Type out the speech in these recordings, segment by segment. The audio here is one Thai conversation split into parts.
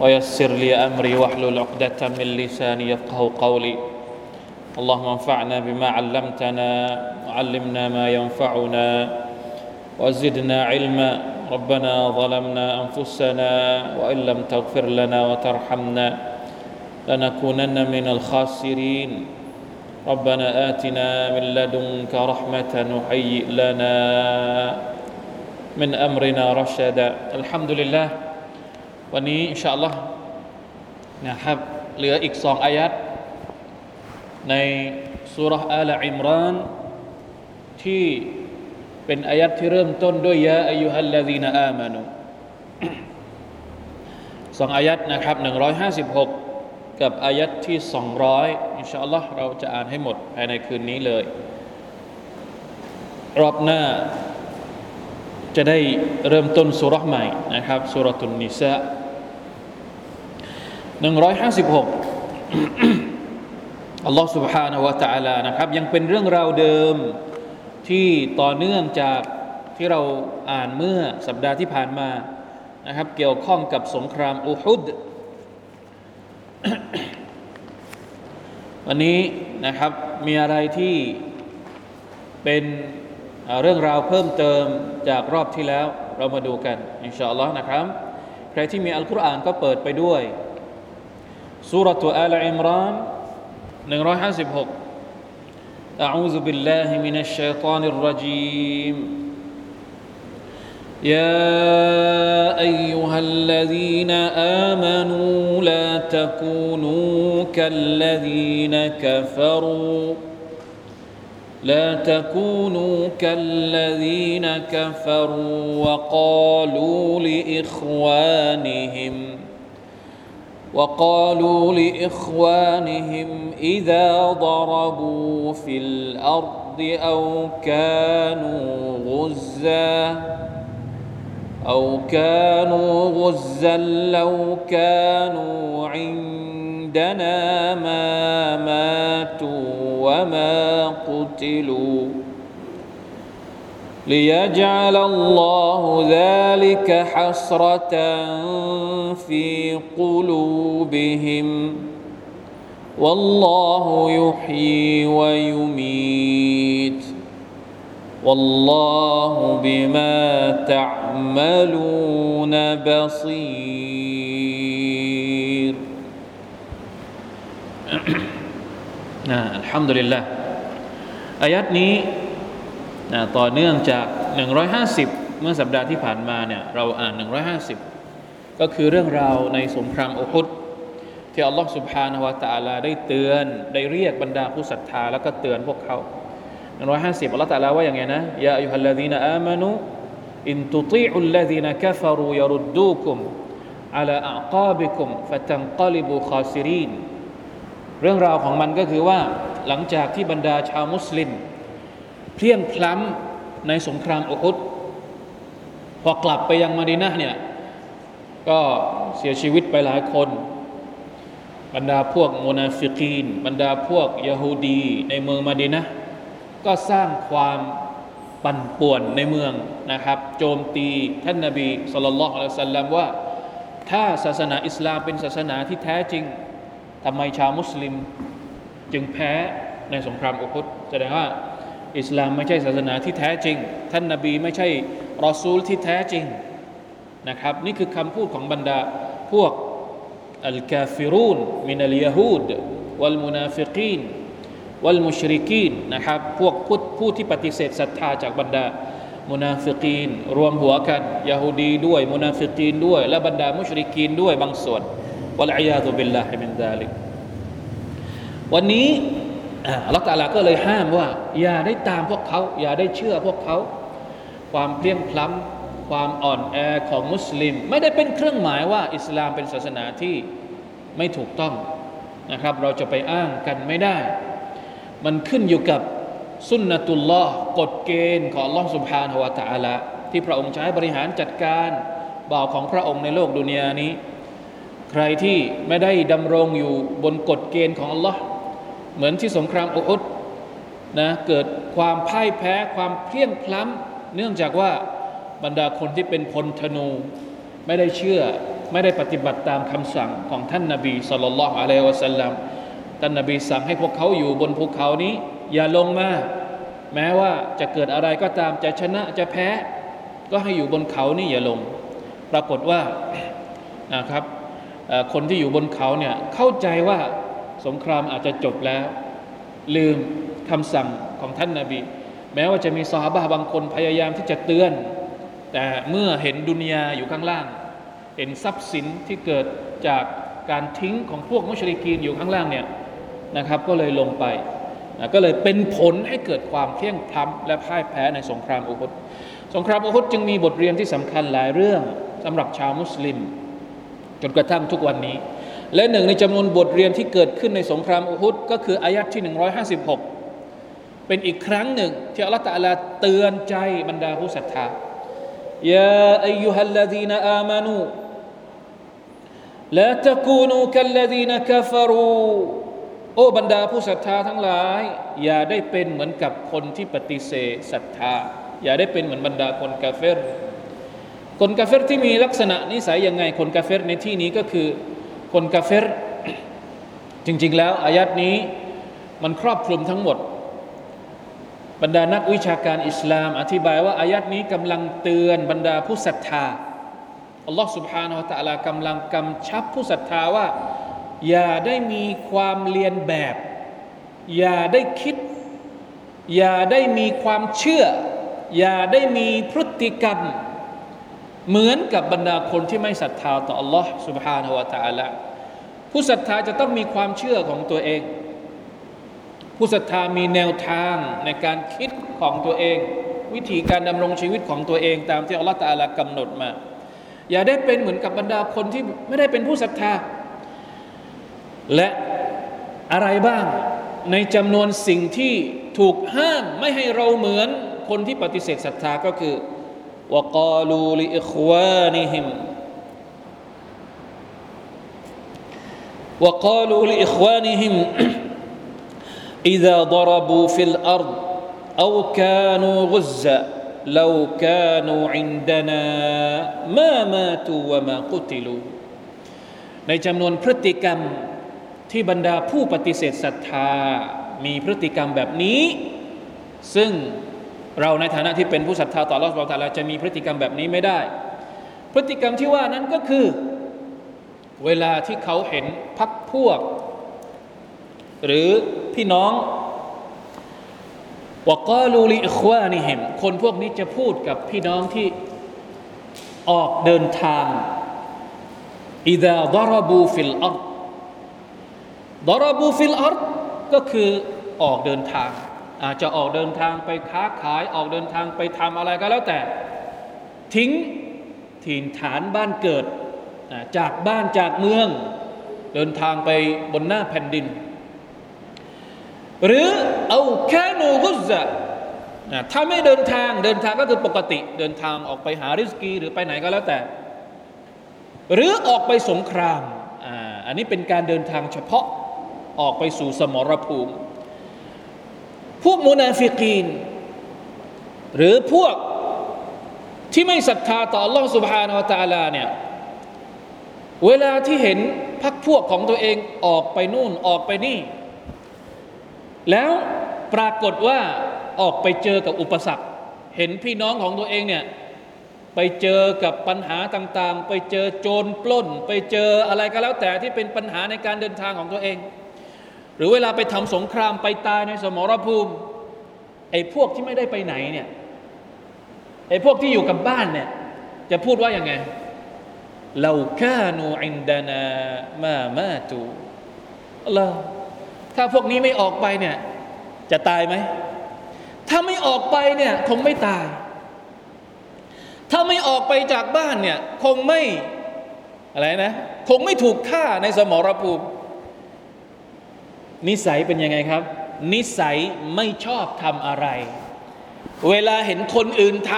ويسر لي أمري واحلل عقدة من لساني يفقه قولي. اللهم انفعنا بما علمتنا وعلمنا ما ينفعنا وزدنا علما. ربنا ظلمنا أنفسنا وإن لم تغفر لنا وترحمنا لنكونن من الخاسرين. ربنا آتنا من لدنك رحمة وهيئ لنا من أمرنا رشدا. الحمد لله วันนี้อินชาอัลลอฮ์นะครับเหลืออีกสองอายัดในสุรษอัลอิมรานที่เป็นอายัดที่เริ่มต้นด้วยยาอายุฮัลลาดีนอามานุสองอายัดนะครับ156กับอายัดที่200อินชาอัลลอฮ์เราจะอ่านให้หมดภายในคืนนี้เลย รอบหน้า จะได้เริ่มต้นสุรษใหม่นะครับสุรตุนนิสะหนึ่งร้อยห้าสิบหกอัลลอฮ์ سبحانه และ تعالى นะครับยังเป็นเรื่องราวเดิมที่ต่อเนื่องจากที่เราอ่านเมื่อสัปดาห์ที่ผ่านมานะครับเกี่ยวข้องกับสงครามอูฮุด วันนี้นะครับมีอะไรที่เป็น เรื่องราวเพิ่มเติมจากรอบที่แล้ว เรามาดูกันอินชาอัลลอฮ์นะครับ ใครที่มีอัลกุรอานก็เปิดไปด้วยสุรตุอัลอิมราน156 أعوذ بالله من الشيطان الرجيم يا أيها الذين آمنوا لا تكونوا كالذين كفروا لا تكونوا كالذين كفروا وقالوا لإخوانهم وقالوا لإخوانهم إذا ضربوا في الأرض أو كانوا غزا أو كانوا غزا لو كانوا عندنا ما وما قتلوا ليجعل الله ذلك حسرة في قلوبهم والله يحيي ويميت والله بما تعملون بصير นะอัลฮัมดุลิลละอายัดนี้นะต่อเนื่องจาก 150 เมื่อสัปดาห์ที่ผ่านมาเนี่ยเราอ่าน 150 ก็คือเรื่องราวในสงครามอุฮุดที่อัลลอฮฺสุบฮานะฮวะตะอาลาได้เตือน ได้เรียกบรรดาผู้ศรัทธาแล้วก็เตือนพวกเขา 150อัลลอฮฺตะอาลาว่าอย่างไงนะยาอัยฮัลลดีนอามานุอินตุติอุลลดีนกัฟรูยรุดดูคุมอัลาอั เรื่องราวของมันก็คือว่าหลังจากที่บรรดาชาวมุสลิม เพียงพล้ำในสงครามอุฮุดพอกลับไปยังมาดีนะเนี่ยก็เสียชีวิตไปหลายคน บรรดาพวกมุนาฟิกีน บรรดาพวกยะฮูดี ในเมืองมาดีนะก็สร้างความปั่นป่วนในเมืองนะครับ โจมตีท่านนาบีสุลต่านละอัลสัลลัมว่า ถ้าศาสนาอิสลามเป็นศาสนาที่แท้จริง ทำไมชาวมุสลิมจึงแพ้ในสงครามอุคุดแสดงว่าอิสลามไม่ใช่ศาสนาที่แท้จริง ท่านนาบีไม่ใช่รอซูลที่แท้จริงนะครับ นี่คือคำพูดของบรรดาพวกالكافرون من اليهود والمنافقين والمشركينนะครับพวกผู้ผู้ที่ปฏิเสธศรัทธาจากบรรดามุนาฟิกีน รวมหัวกันยาฮูดีด้วยมุนาฟิกีนด้วย และบรรดามุชริกีนด้วยบางส่วน والعياذ بالله من ذلكวันนี้อัลลอฮฺตาลาก็เลยห้ามว่า อย่าได้ตามพวกเขา อย่าได้เชื่อพวกเขา ความเพลียงพล้ำความอ่อนแอของมุสลิม ไม่ได้เป็นเครื่องหมายว่า อิสลามเป็นศาสนาที่ไม่ถูกต้องนะครับ เราจะไปอ้างกันไม่ได้ มันขึ้นอยู่กับสุนนตุลลอฮ์กฎเกณฑ์ของลองสุภานวตาละที่พระองค์ใช้บริหารจัดการบ่าวของพระองค์ในโลกดุนยานี้ ใครที่ไม่ได้ดำรงอยู่บนกฎเกณฑ์ของอัลลอฮ์เหมือนที่สงครามอุอุดนะเกิดความพ่ายแพ้ความเพี้ยงพล้ำเนื่องจากว่าบรรดาคนที่เป็นพลธนู ไม่ได้เชื่อไม่ได้ปฏิบัติตามคำสั่งของท่านนาบีสุลต่านละอะลัยวะสัลลัมท่านนาบีสั่งให้พวกเขาอยู่บนภูเขานี้ อย่าลงมาแม้ว่าจะเกิดอะไรก็ตามจะชนะจะแพ้ ก็ให้อยู่บนเขานี่อย่าลง ปรากฏว่านะครับ คนที่อยู่บนเขาเนี่ยเข้าใจว่าสงครามอาจจะจบแล้ว ลืมคำสั่งของท่านนาบี แม้ว่าจะมีซอฮาบะบางคนพยายามที่จะเตือน แต่เมื่อเห็นดุนยาอยู่ข้างล่าง เห็นทรัพย์สินที่เกิดจากการทิ้งของพวกมุชริกีนอยู่ข้างล่างเนี่ยนะครับ ก็เลยลงไปนะก็เลยเป็นผลให้เกิดความเที่ยงพล้ำและพ่ายแพ้ในสงครามอุฮุดสงครามอุฮุดจึงมีบทเรียนที่สำคัญหลายเรื่องสำหรับชาวมุสลิม จนกระทั่งทุกวันนี้ และหนึ่งในจำนวนบทเรียนที่เกิดขึ้นในสงครามอุฮุดก็คืออายัดที่ 156 เป็นอีกครั้งหนึ่ง ที่อัลลอฮฺตะลาเตือนใจบรรดาผู้ศรัทธายาอายุฮัลลดีนอามานูละตะกูนูคัลลดีนกฟรูโอ้บรรดาผู้ศรัทธาทั้งหลาย อย่าได้เป็นเหมือนกับคนที่ปฏิเสธศรัทธา อย่าได้เป็นเหมือนบรรดาคนกาเฟร คนกาเฟรที่มีลักษณะนิสัยยังไง คนกาเฟรในที่นี้ก็คือ คนกาเฟรจริง ๆ แล้วอายัดนี้มันครอบคลุมทั้งหมด บรรดานักวิชาการอิสลาม อธิบายว่าอายัดนี้กำลังเตือนบรรดาผู้ศรัทธาอัลลอฮ์ سبحانه และ تعالى กำลังกำชับผู้ศรัทธาว่า อย่าได้มีความเลียนแบบ อย่าได้คิด อย่าได้มีความเชื่อ อย่าได้มีพฤติกรรม เหมือนกับบรรดาคนที่ไม่ศรัทธาต่อ Allah سبحانه และ تعالى ผู้ศรัทธาจะต้องมีความเชื่อของตัวเอง ผู้ศรัทธามีแนวทางในการคิดของตัวเอง วิธีการดำรงชีวิตของตัวเอง ตามที่อัลลอฮฺตาลากำหนดมา อย่าได้เป็นเหมือนกับบรรดาคนที่ไม่ได้เป็นผู้ศรัทธา และอะไรบ้างในจำนวนสิ่งที่ถูกห้ามไม่ให้เราเหมือนคนที่ปฏิเสธศรัทธาก็คือ وقالوا لإخوانهم وقالوا لإخوانهم إذا ضربوا في الأرض أو كانوا غزا لو كانوا عندنا ما ماتوا وما قتلوا ในจำนวนพฤติกรรมที่บรรดาผู้ปฏิเสธศรัทธา มีพฤติกรรมแบบนี้ ซึ่ง เราในฐานะที่เป็นผู้ศรัทธาต่อรอสบอตาลาจะมีพฤติกรรมแบบนี้ไม่ได้ พฤติกรรมที่ว่านั้นก็คือ เวลาที่เขาเห็นพักพวก หรือพี่น้องوقالوا لإخوانهمคนพวกนี้จะพูดกับพี่น้องที่ออกเดินทางإذا ضربوا في الأرض ضربوا في الأرضก็คือออกเดินทาง อาจจะออกเดินทางไปค้าขายออกเดินทางไปทำอะไรก็แล้วแต่ ทิ้งถิ่นฐานบ้านเกิด จากบ้านจากเมือง เดินทางไปบนหน้าแผ่นดิน หรือเอาแค่นูกุซะถ้าไม่เดินทางเดินทางก็คือปกติ เดินทางออกไปหาริสกีหรือไปไหนก็แล้วแต่ หรือออกไปสงครามอันนี้เป็นการเดินทางเฉพาะออกไปสู่สมรภูมิ พวกมุนาฟิกีน หรือพวกที่ไม่ศรัทธาต่อ Allah سبحانه และ تعالى เนี่ยเวลาที่เห็นพักพวกของตัวเองออกไปนู่นออกไปนี่ แล้วปรากฏว่าออกไปเจอกับอุปสรรค เห็นพี่น้องของตัวเองเนี่ยไปเจอกับปัญหาต่างๆ ไปเจอโจรปล้น ไปเจออะไรก็แล้วแต่ที่เป็นปัญหาในการเดินทางของตัวเอง หรือเวลาไปทำสงครามไปตายในสมรภูมิไอ้พวกที่ไม่ได้ไปไหนเนี่ยไอ้พวกที่อยู่กับบ้านเนี่ยจะพูดว่าอย่างไงเราคานูอินดานามามาตูเราถ้าพวกนี้ไม่ออกไปเนี่ยจะตายไหม ถ้าไม่ออกไปเนี่ยคงไม่ตาย ถ้าไม่ออกไปจากบ้านเนี่ยคงไม่อะไรนะ คงไม่ถูกฆ่าในสมรภูมิ นิสัยเป็นยังไงครับ นิสัยไม่ชอบทำอะไร เวลาเห็นคนอื่นท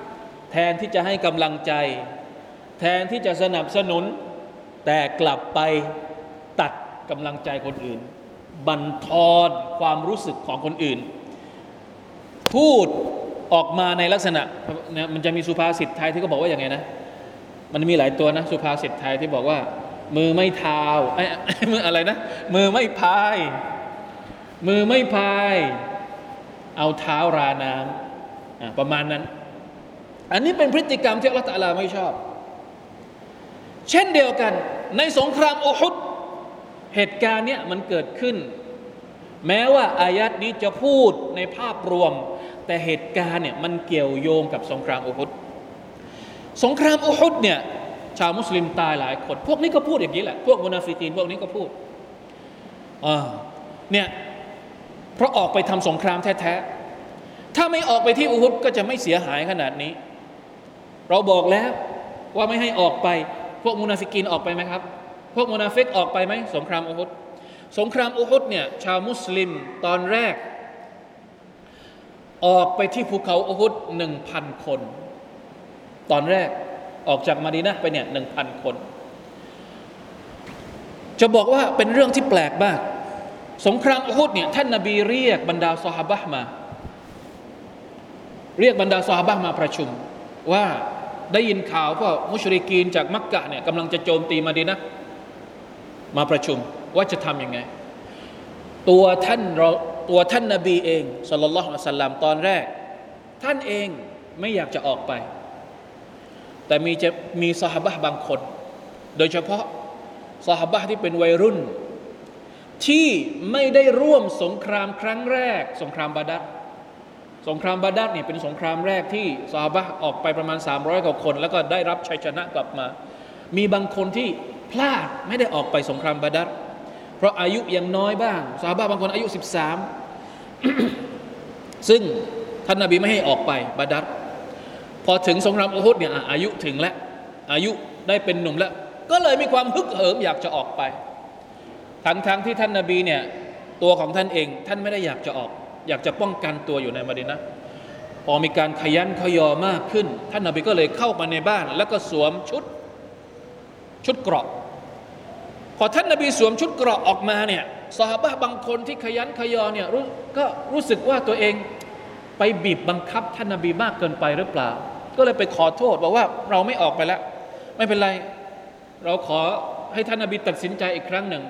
ำแทนที่จะให้กำลังใจ แทนที่จะสนับสนุน แต่กลับไปตัดกำลังใจคนอื่น บันทอนความรู้สึกของคนอื่น พูดออกมาในลักษณะเนี่ยมันจะมีสุภาษิตไทยที่เขาบอกว่าอย่างไงนะ มันมีหลายตัวนะ สุภาษิตไทยที่บอกว่า มือไม่เท้าไอ้มืออะไรนะ มือไม่พาย มือไม่พาย เอาเท้าราน้ำประมาณนั้น อันนี้เป็นพฤติกรรมที่อัลตะอลาไม่ชอบ เช่นเดียวกัน ในสงครามโอฮุดเหตุการณ์เนี้ยมันเกิดขึ้น แม้ว่าอายัดนี้จะพูดในภาพรวม แต่เหตุการณ์เนี่ยมันเกี่ยวโยงกับสงครามโอฮุดสงครามอุฮุดเนี่ย ชาวมุสลิมตายหลายคน พวกนี้ก็พูดอย่างนี้แหละ พวกมุนาฟิกีนพวกนี้ก็พูดเนี่ยเพราะออกไปทำสงครามแท้ๆ ถ้าไม่ออกไปที่อุฮุดก็จะไม่เสียหายขนาดนี้ เราบอกแล้วว่าไม่ให้ออกไป พวกมุนาฟิกีนออกไปไหมครับ พวกมุนาฟิกออกไปไหมสงครามอุฮุดสงครามอุฮุดเนี่ยชาวมุสลิมตอนแรก ออกไปที่ภูเขาอุฮุดหนึ่งพันคน ตอนแรก ออกจากมาดีนะไปเนี่ยหนึ่งพันคน จะบอกว่าเป็นเรื่องที่แปลกมาก สงครามอุฮุดเนี่ยท่านนาบีเรียกบรรดาซอฮาบะมา เรียกบรรดาซอฮาบะมาประชุม ว่าได้ยินข่าวว่ามุชริกีนจากมักกะเนี่ยกำลังจะโจมตีมาดีนะมาประชุมว่าจะทำยังไง ตัวท่านเราตัวท่านนาบีเองสัลลัลลอฮุอะลัยฮิวะสัลลัมตอนแรก ท่านเองไม่อยากจะออกไป แต่มีจะมีสหบะบางคน โดยเฉพาะสหบะที่เป็นวัยรุ่น ที่ไม่ได้ร่วมสงครามครั้งแรก สงครามบาดัดสงครามบาดัดเนี่ยเป็นสงครามแรกที่สหบะออกไปประมาณ 300กว่าคน แล้วก็ได้รับชัยชนะกลับมา มีบางคนที่พลาดไม่ได้ออกไปสงครามบาดัดเพราะอายุยังน้อยบ้างสหบะบางคนอายุ 13 ซึ่งท่านนาบีไม่ให้ออกไปบาดัด พอถึงสงครามอุฮุดเนี่ยอายุถึงแล้ว อายุได้เป็นหนุ่มแล้ว ก็เลยมีความฮึกเหิมอยากจะออกไป ทั้งๆทที่ท่านนาบีเนี่ยตัวของท่านเองท่านไม่ได้อยากจะออก อยากจะป้องกันตัวอยู่ในมดีนะพอมีการขยันขยอมากขึ้น ท่านนาบีก็เลยเข้ามาในบ้าน แล้วก็สวมชุดชุดเกราะ พอท่านนาบีสวมชุดเกราะออกมาเนี่ยสหบะบางคนที่ขยันขยอเนี่ยก็รู้สึกว่าตัวเองไปบีบบังคับท่านนาบีมากเกินไปหรือเปล่า ก็เลยไปขอโทษบอกว่าเราไม่ออกไปแล้ว ไม่เป็นไร เราขอให้ท่านนบีตัดสินใจอีกครั้งหนึ่ง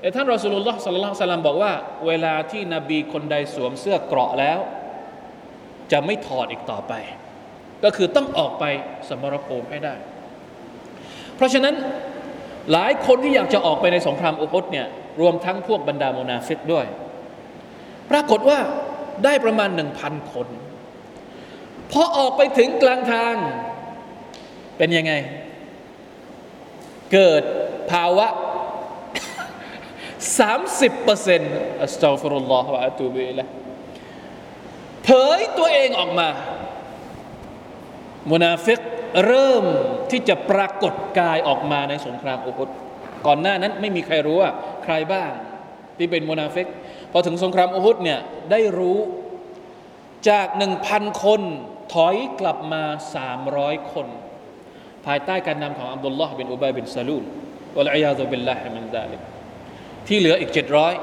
แต่ท่านรอสูลุลลอฮ์สัลลัลลอฮุอะลัยฮิวะสัลลัมบอกว่า เวลาที่นบีคนใดสวมเสื้อเกราะแล้ว จะไม่ถอดอีกต่อไป ก็คือต้องออกไปสมรภูมิให้ได้ เพราะฉะนั้นหลายคนที่อยากจะออกไปในสงครามอุฮุดเนี่ยรวมทั้งพวกบรรดาโมนาฟิกด้วย ปรากฏว่าได้ประมาณหนึ่งพันคน พอออกไปถึงกลางทาง เป็นยังไง เกิดภาวะ 30%อัสตัฆฟิรุลลอฮฺวะอะตูบิลัยฮิเผยตัวเองออกมา มุนาฟิกเริ่มที่จะปรากฏกายออกมาในสงครามอุฮุดก่อนหน้านั้นไม่มีใครรู้ว่าใครบ้างที่เป็นมุนาฟิกพอถึงสงครามอุฮุดเนี่ยได้รู้จากหนึ่งพันคน ถอยกลับมาสามร้อยคน ภายใต้การนำของอับดุลลอฮ์บินอุบัยบินซาลูลوالعياذ بالله من ذلكที่เหลืออีกเจ็ดร้อย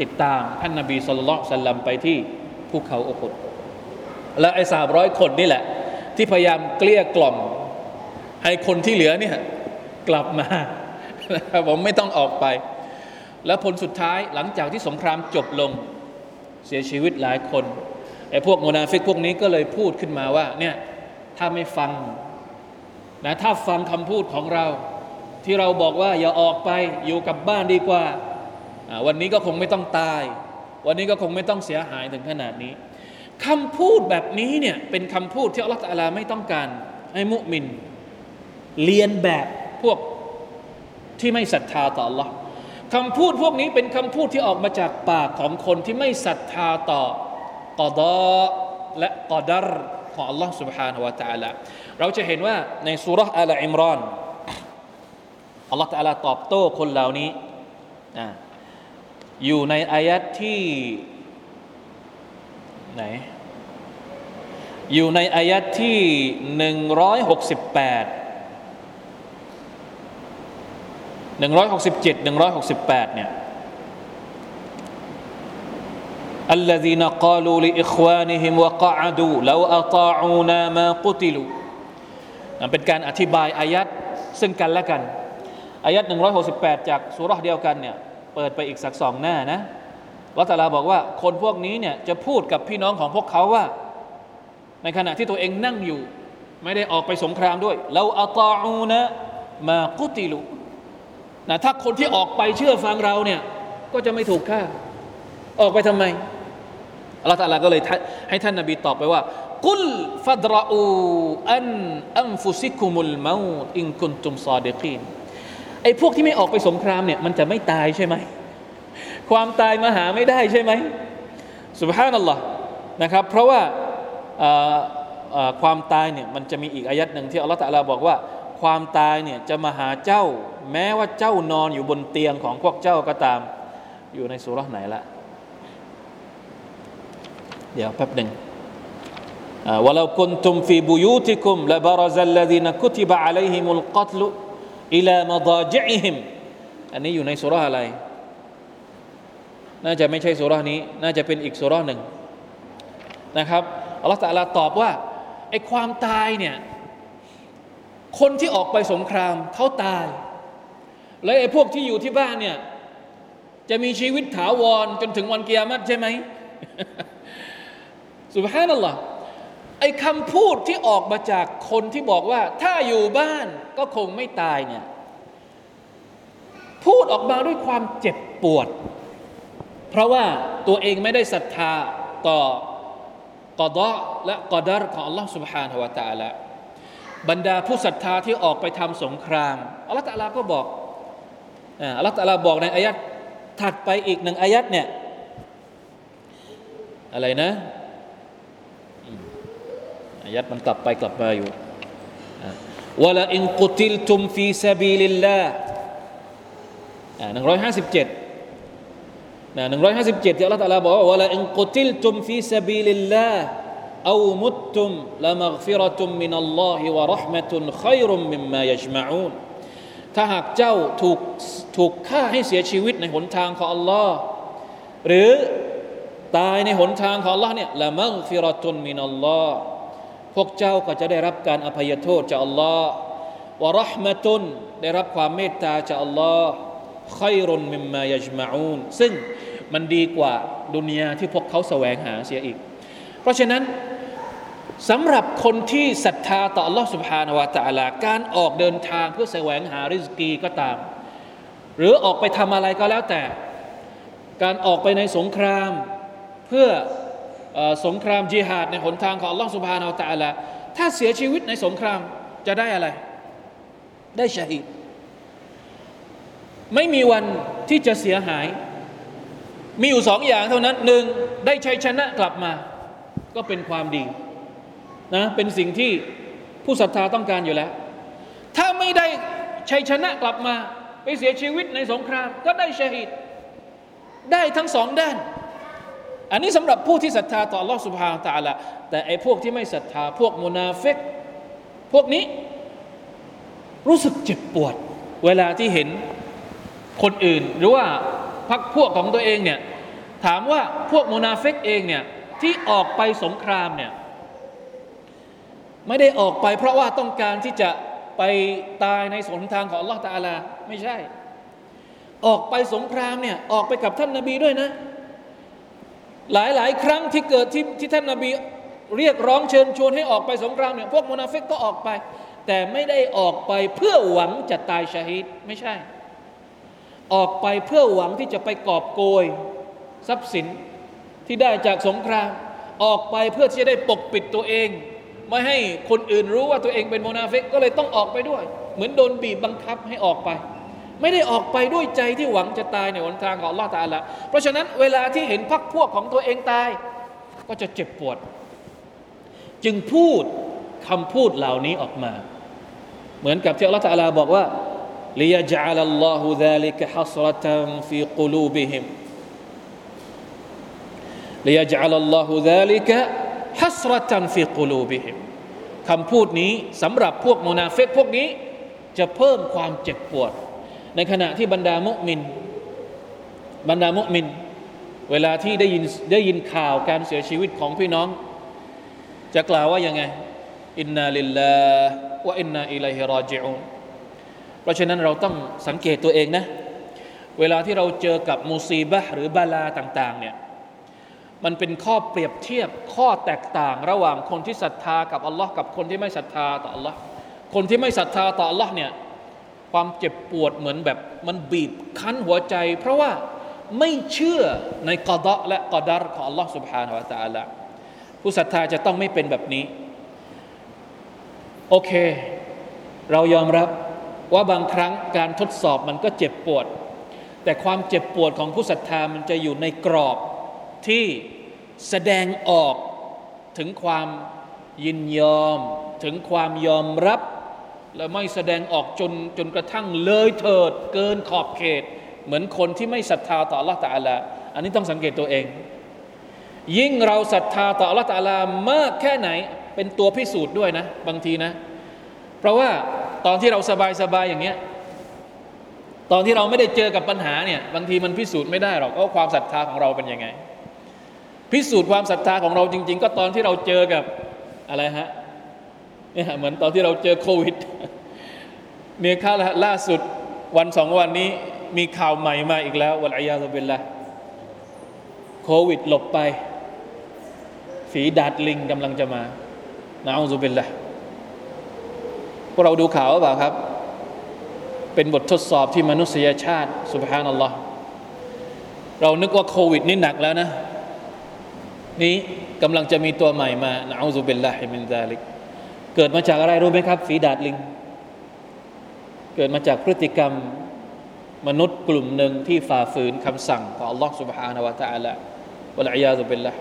ติดตามท่านนบีสุลต่านสัลลัมไปที่ภูเขาอุฮุดและไอ้สามร้อยคนนี่แหละ ที่พยายามเกลี้ยกล่อม ให้คนที่เหลือเนี่ยกลับมาผมไม่ต้องออกไป แล้วผลสุดท้ายหลังจากที่สงครามจบลง เสียชีวิตหลายคน ไอ้พวกโมนาฟิกพวกนี้ก็เลยพูดขึ้นมาว่าเนี่ยถ้าไม่ฟังนะถ้าฟังคำพูดของเรา ที่เราบอกว่าอย่าออกไปอยู่กับบ้านดีกว่า วันนี้ก็คงไม่ต้องตาย วันนี้ก็คงไม่ต้องเสียหายถึงขนาดนี้คำพูดแบบนี้เนี่ยเป็นคำพูดที่อัลลอฮฺไม่ต้องการให้มุมิน เรียนแบบพวกที่ไม่ศรัทธาต่อ Allah คำพูดพวกนี้เป็นคำพูดที่ออกมาจากปากของคนที่ไม่ศรัทธาต่อ กอดอและกอดรของ Allah سبحانه และ تعالى เราจะเห็นว่าในสุรษอัลอิมรอนอัลลอฮฺตะลาตอบโต้คนเหล่านี้ อยู่ในอายัดที่ไหน อยู่ในอายัดที่หนึ่งร้อยหกสิบแปดหนึ่งร้อยหกสิบเจ็ดหนึ่งร้อย الذين قالوا لإخوانهم وقعدوا لو أطاعونا ما قتلوا นั่นเป็นการอธิบายอายัดซึ่งกันและกัน อายัด168 จากสุรษเดียวกันเนี่ยเปิดไปอีกสักสองหน้านะละตาลาบอกว่าคนพวกนี้เนี่ยจะพูดกับพี่น้องของพวกเขาว่า ในขณะที่ตัวเองนั่งอยู่ ไม่ได้ออกไปสงครามด้วยเราอัตาอูนะมากุติลุนะถ้าคนที่ออกไปเชื่อฟังเราเนี่ยก็จะไม่ถูกฆ่า ออกไปทำไม อัลลอฮฺตาลาก็เลยให้ท่านนบีตอบไปว่า กุลฟัดรอูอันอัมฟุซิคุมุลมาอินกุนตุมซอดีกีนไอ้พวกที่ไม่ออกไปสงครามเนี่ยมันจะไม่ตายใช่ไหม ความตายมาหาไม่ได้ใช่ไหมสุบฮานัลลอฮ์นะครับ เพราะว่าความตายเนี่ยมันจะมีอีกอายัดหนึ่งที่อัลลอฮฺตะลาบอกว่า ความตายเนี่ยจะมาหาเจ้า แม้ว่าเจ้านอนอยู่บนเตียงของพวกเจ้าก็ตาม อยู่ในสุรษไหนละ เดี๋ยวแป๊บหนึ่ง ولو كنتم في بيوتكم لبرز الذين كتب عليهم القتل إلى مضاجعهم อันนี้อยู่ในสุราอะไร น่าจะไม่ใช่สุรานี้ น่าจะเป็นอีกสุราหนึ่งนะครับอัลลอฮฺตะลาตอบว่าไอ้ความตายเนี่ย คนที่ออกไปสงครามเขาตาย แล้วไอ้พวกที่อยู่ที่บ้านเนี่ย จะมีชีวิตถาวรจนถึงวันกิยามัตใช่ไหม สุบฮานัลลอฮ์ไอ้คำพูดที่ออกมาจากคนที่บอกว่า ถ้าอยู่บ้านก็คงไม่ตายเนี่ย พูดออกมาด้วยความเจ็บปวด เพราะว่าตัวเองไม่ได้ศรัทธาต่อกอดะและกอดารของ Allah سبحانه และ تعالى บรรดาผู้ศรัทธาที่ออกไปทำสงครามอัลลอฮฺตะลาก็บอกอัลลอฮฺตะลาบอกในอายัดถัดไปอีกหนึ่งอายัดเนี่ยอะไรนะ อายัดมันกลับไปกลับมาอยู่ولئن قتلتم في سبيل اللهหนึ่งร้อยห้าสิบเจ็ดนะหนึ่งร้อยห้าสิบเจ็ดที่อัลลอฮฺตะลาบอกว่าولئن قتلتم في سبيل اللهเอามุตตุมละมักฟิรตุมมินัลลอฮิวะราะห์มะตุนขัยรุมมิมมายัจมะอูนถ้าหากเจ้าถูกถูกฆ่าให้เสียชีวิตในหนทางของอัลลอฮ์หรือตายในหนทางของอัลลอฮ์เนี่ยละมักฟิรตุนมินัลลอฮ์ วกเจ้าก็จะได้รับการอภัยโทษจากอัลลอฮ์วะรหมะตุนได้รับความเมตตาจากอัลลอฮ์ขัยรุนมิมมายจมะอูนซึ่งมันดีกว่าดุนยาที่พวกเขาแสวงหาเสียอีก เพราะฉะนั้นสำหรับคนที่ศรัทธาต่อ Allah سبحانه และ تعالى การออกเดินทางเพื่อแสวงหาริสกีก็ตาม หรือออกไปทำอะไรก็แล้วแต่ การออกไปในสงครามเพื่อ สงครามจิหาดในหนทางของลลองสุภฮานาอัตะลาถ้าเสียชีวิตในสงครามจะได้อะไร ได้ชัยไม่มีวันที่จะเสียหาย มีอยู่สองอย่างเท่านั้นหนึ่งได้ชัยชนะกลับมา ก็เป็นความดีนะเป็นสิ่งที่ผู้ศรัทธาต้องการอยู่แล้ว ถ้าไม่ได้ชัยชนะกลับมา ไปเสียชีวิตในสงคราม ก็ได้ชัยได้ทั้งสองด้าน อันนี้สำหรับผู้ที่ศรัทธาต่อ Allah سبحانه และ تعالى แต่ไอ้พวกที่ไม่ศรัทธาพวกมุนาฟิกพวกนี้รู้สึกเจ็บปวด เวลาที่เห็นคนอื่น หรือว่าพักพวกของตัวเองเนี่ยถามว่าพวกมุนาฟิกเองเนี่ยที่ออกไปสงครามเนี่ยไม่ได้ออกไปเพราะว่าต้องการที่จะไปตายในสนทางของอัลลอฮฺตาลาไม่ใช่ ออกไปสงครามเนี่ยออกไปกับท่านนาบีด้วยนะ หลายหลายครั้งที่เกิดที่ที่ท่านนาบีเรียกร้องเชิญชวนให้ออกไปสงครามเนี่ยพวกมุนาฟิกก็ออกไป แต่ไม่ได้ออกไปเพื่อหวังจะตายชาฮิดไม่ใช่ ออกไปเพื่อหวังที่จะไปกอบโกย ทรัพย์สินที่ได้จากสงคราม ออกไปเพื่อที่จะได้ปกปิดตัวเอง ไม่ให้คนอื่นรู้ว่าตัวเองเป็นมุนาฟิกก็เลยต้องออกไปด้วย เหมือนโดนบีบบังคับให้ออกไป ไม่ได้ออกไปด้วยใจที่หวังจะตายในหนทางของอัลลอฮฺตะอาลาเพราะฉะนั้นเวลาที่เห็นพักพวกของตัวเองตาย ก็จะเจ็บปวด จึงพูดคำพูดเหล่านี้ออกมา เหมือนกับที่อัลลอฮฺตะอาลาบอกว่าليجعل الله ذلك حسرة في قلوبهم ليجعل الله ذلك حسرة في قلوبهمคำพูดนี้สำหรับพวกมุนาฟิกพวกนี้ จะเพิ่มความเจ็บปวด ในขณะที่บรรดามุมิน บรรดามุมิน เวลาที่ได้ยินได้ยินข่าวการเสียชีวิตของพี่น้อง จะกล่าวว่ายังไง อินนาลิลลาห์วะอินนาอิลัยฮิรอจิอูนเพราะฉะนั้นเราต้องสังเกตตัวเองนะ เวลาที่เราเจอกับมุซีบะหรือบาลาต่าง ๆ เนี่ยมันเป็นข้อเปรียบเทียบข้อแตกต่างระหว่างคนที่ศรัทธากับอัลลอฮ์กับคนที่ไม่ศรัทธาต่ออัลลอฮ์คนที่ไม่ศรัทธาต่ออัลลอฮ์เนี่ย ความเจ็บปวดเหมือนแบบมันบีบคั้นหัวใจ เพราะว่าไม่เชื่อในกอดะและกอดารของอัลลอฮ์ سبحانه และ تعالى ผู้ศรัทธาจะต้องไม่เป็นแบบนี้ โอเค เรายอมรับว่าบางครั้งการทดสอบมันก็เจ็บปวด แต่ความเจ็บปวดของผู้ศรัทธามันจะอยู่ในกรอบที่แสดงออกถึงความยินยอม ถึงความยอมรับ และไม่แสดงออกจนจนกระทั่งเลยเถิดเกินขอบเขต เหมือนคนที่ไม่ศรัทธาต่อ Allah ตาลาอันนี้ต้องสังเกตตัวเอง ยิ่งเราศรัทธาต่อ Allah ตาลามากแค่ไหน เป็นตัวพิสูจน์ด้วยนะ บางทีนะ เพราะว่าตอนที่เราสบายสบายอย่างเงี้ยตอนที่เราไม่ได้เจอกับปัญหาเนี่ยบางทีมันพิสูจน์ไม่ได้หรอกว่าความศรัทธาของเราเป็นยังไง พิสูจน์ความศรัทธาของเราจริง ๆ ก็ตอนที่เราเจอกับอะไรฮะ เนี่ยเหมือนตอนที่เราเจอโควิดเนี่ยข่าวล่าสุดวันสองวันนี้มีข่าวใหม่มาอีกแล้ววัลอายาตุบิลละโควิดหลบไป ฝีดาดลิงกำลังจะมานะอูซุบิลละพวกเราดูข่าวหรือเปล่าครับ เป็นบททดสอบที่มนุษยชาติสุบฮานัลลอฮ์เรานึกว่าโควิดนี่หนักแล้วนะ นี้กำลังจะมีตัวใหม่มานะอูซุบิลลาฮิมินซาลิก เกิดมาจากอะไรรู้ไหมครับ ฝีดาดลิง เกิดมาจากพฤติกรรมมนุษย์กลุ่มหนึ่งที่ฝ่าฝืนคำสั่งของ Allah سبحانه และ تعالى วะลัยยาซุบิลละ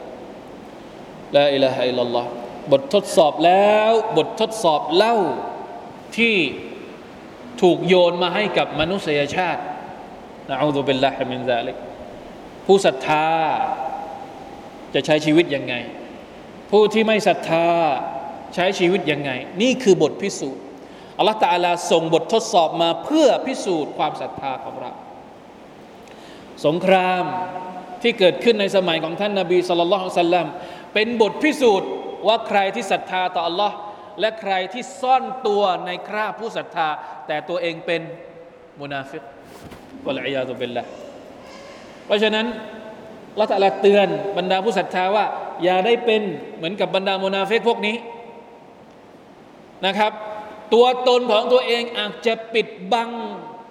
ลาอิลาฮะอิลลัลลอฮ์บททดสอบแล้ว บททดสอบเล่าที่ถูกโยนมาให้กับมนุษยชาตินะอูซุบิลลาฮิมินซาลิกผู้ศรัทธาจะใช้ชีวิตยังไง ผู้ที่ไม่ศรัทธา ใช้ชีวิตยังไง นี่คือบทพิสูจน์อัลลอฮฺตาลาส่งบททดสอบมาเพื่อพิสูจน์ความศรัทธาของเรา สงครามที่เกิดขึ้นในสมัยของท่านนาบีสุลต่านสัลลัมเป็นบทพิสูจน์ว่าใครที่ศรัทธาต่ออัลลอฮ์และใครที่ซ่อนตัวในคราบผู้ศรัทธา แต่ตัวเองเป็นมุนาฟิกวะลัยยาตุเบลละเพราะฉะนั้นละตัลาเตือนบรรดาผู้ศรัทธาว่า อย่าได้เป็นเหมือนกับบรรดาโมนาเฟกพวกนี้ นะครับ ตัวตนของตัวเองอาจจะปิดบัง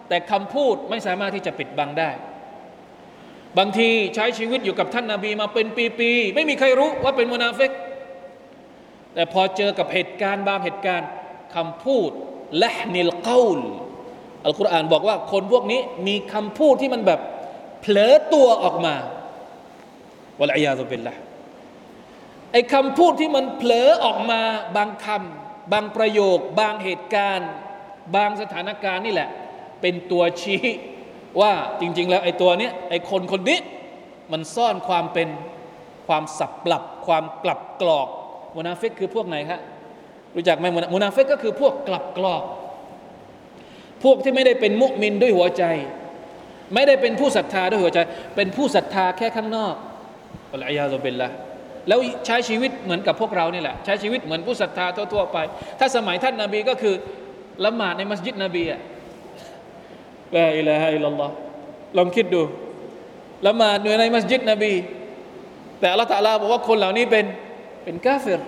แต่คำพูดไม่สามารถที่จะปิดบังได้ บางทีใช้ชีวิตอยู่กับท่านนาบีมาเป็นปีๆไม่มีใครรู้ว่าเป็นโมนาเฟกแต่พอเจอกับเหตุการณ์บางเหตุการณ์คำพูดและนิลเกาลอัลกุรอานบอกว่าคนพวกนี้มีคำพูดที่มันแบบเผลอตัวออกมาวะลัยยาตุบิลละไอ้คำพูดที่มันเผลอออกมาบางคำ บางประโยค บางเหตุการณ์ บางสถานการณ์นี่แหละ เป็นตัวชี้ว่าจริง ๆ แล้วไอ้ตัวเนี้ยไอ้คนคนนี้มันซ่อนความเป็นความสับปลับ ความกลับกลอกมุนาฟิกคือพวกไหนครับรู้จักไหมมุนาฟิกก็คือพวกกลับกลอก พวกที่ไม่ได้เป็นมุมินด้วยหัวใจ ไม่ได้เป็นผู้ศรัทธาด้วยหัวใจ เป็นผู้ศรัทธาแค่ข้างนอกالعياذ بالله แล้วใช้ชีวิตเหมือนกับพวกเรานี่แหละใช้ชีวิตเหมือนผู้ศรัทธาทั่วๆไป ถ้าสมัยท่านนาบีก็คือละหมาดในมัสยิดนบีلا إله إلا اللهลองคิดดูละหมาดอยู่ในมัสยิดนบี แต่อัลลอฮฺตะอาลาบอกว่าคนเหล่านี้เป็นเป็นกาฟิร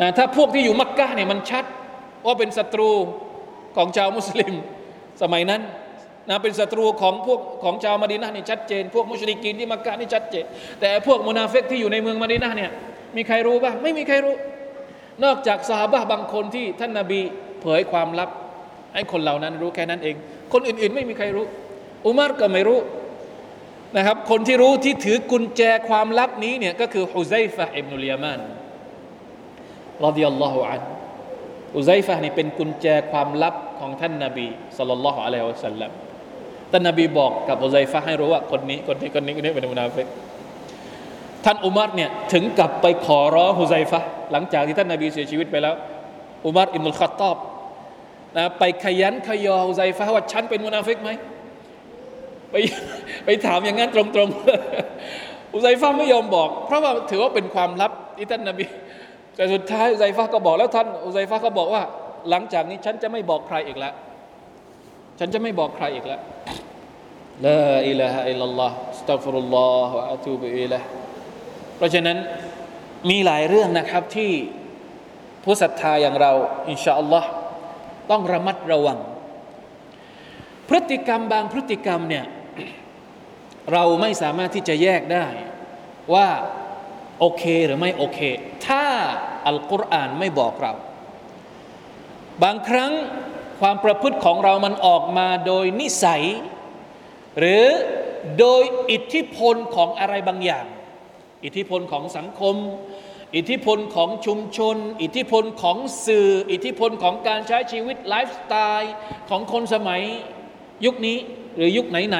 นะถ้าพวกที่อยู่มักกะเนี่ยมันชัดว่าเป็นศัตรูของชาวมุสลิมสมัยนั้น นะเป็นศัตรูของพวกของชาวมาดินะนี่ชัดเจน พวกมุชริกีนที่มักกะนี่ชัดเจน แต่พวกมุนาฟิกที่อยู่ในเมืองมาดินะเนี่ยมีใครรู้บ้างไม่มีใครรู้ นอกจากสหบะบางคนที่ท่านนาบีเผยความลับ ให้คนเหล่านั้นรู้แค่นั้นเอง คนอื่นๆ ไม่มีใครรู้ อุมารก็ไม่รู้นะครับคนที่รู้ที่ถือกุญแจความลับนี้เนี่ยก็คือฮุไซฟะอิบนุลยามานรดิยัลลอฮุอันฮุไซฟะนี่เป็นกุญแจความลับของท่านนาบีสัลลัลลอฮุอะลัยฮิวะสัลลัม ท่านนบีบอกกับอุไซฟะให้รู้ว่าคนนี้คนนี้คนนี้คนนี้เป็นมุนาฟิกท่านอุมัรเนี่ยถึงกับไปขอร้องฮุไซฟะหลังจากที่ท่านนบีเสียชีวิตไปแล้ว อุมัรอิมุลขัตตอบนะไปขยันขยอฮุไซฟะว่าฉันเป็นมุนาฟิกไหมไปไปถามอย่างนั้นตรงๆอุไซฟะไม่ยอมบอก เพราะว่าถือว่าเป็นความลับที่ท่านนบีแต่สุดท้ายอุไซฟะก็บอกแล้วท่านอุไซฟะก็บอกว่า หลังจากนี้ฉันจะไม่บอกใครอีกแล้ว ฉันจะไม่บอกใครอีกแล้วลาอิลาฮะอิลลัลลอฮ์สตัฟรุลลอฮ์วะอะตูบิอิลัยเพราะฉะนั้นมีหลายเรื่องนะครับที่ผู้ศรัทธาอย่างเรา อินชาอัลลอฮ์ต้องระมัดระวัง พฤติกรรมบางพฤติกรรมเนี่ยเราไม่สามารถที่จะแยกได้ว่าโอเคหรือไม่โอเค ถ้าอัลกุรอานไม่บอกเรา บางครั้ง ความประพฤติของเรามันออกมาโดยนิสัย หรือโดยอิทธิพลของอะไรบางอย่าง อิทธิพลของสังคม อิทธิพลของชุมชน อิทธิพลของสื่อ อิทธิพลของการใช้ชีวิตไลฟ์สไตล์ของคนสมัยยุคนี้หรือยุคไหน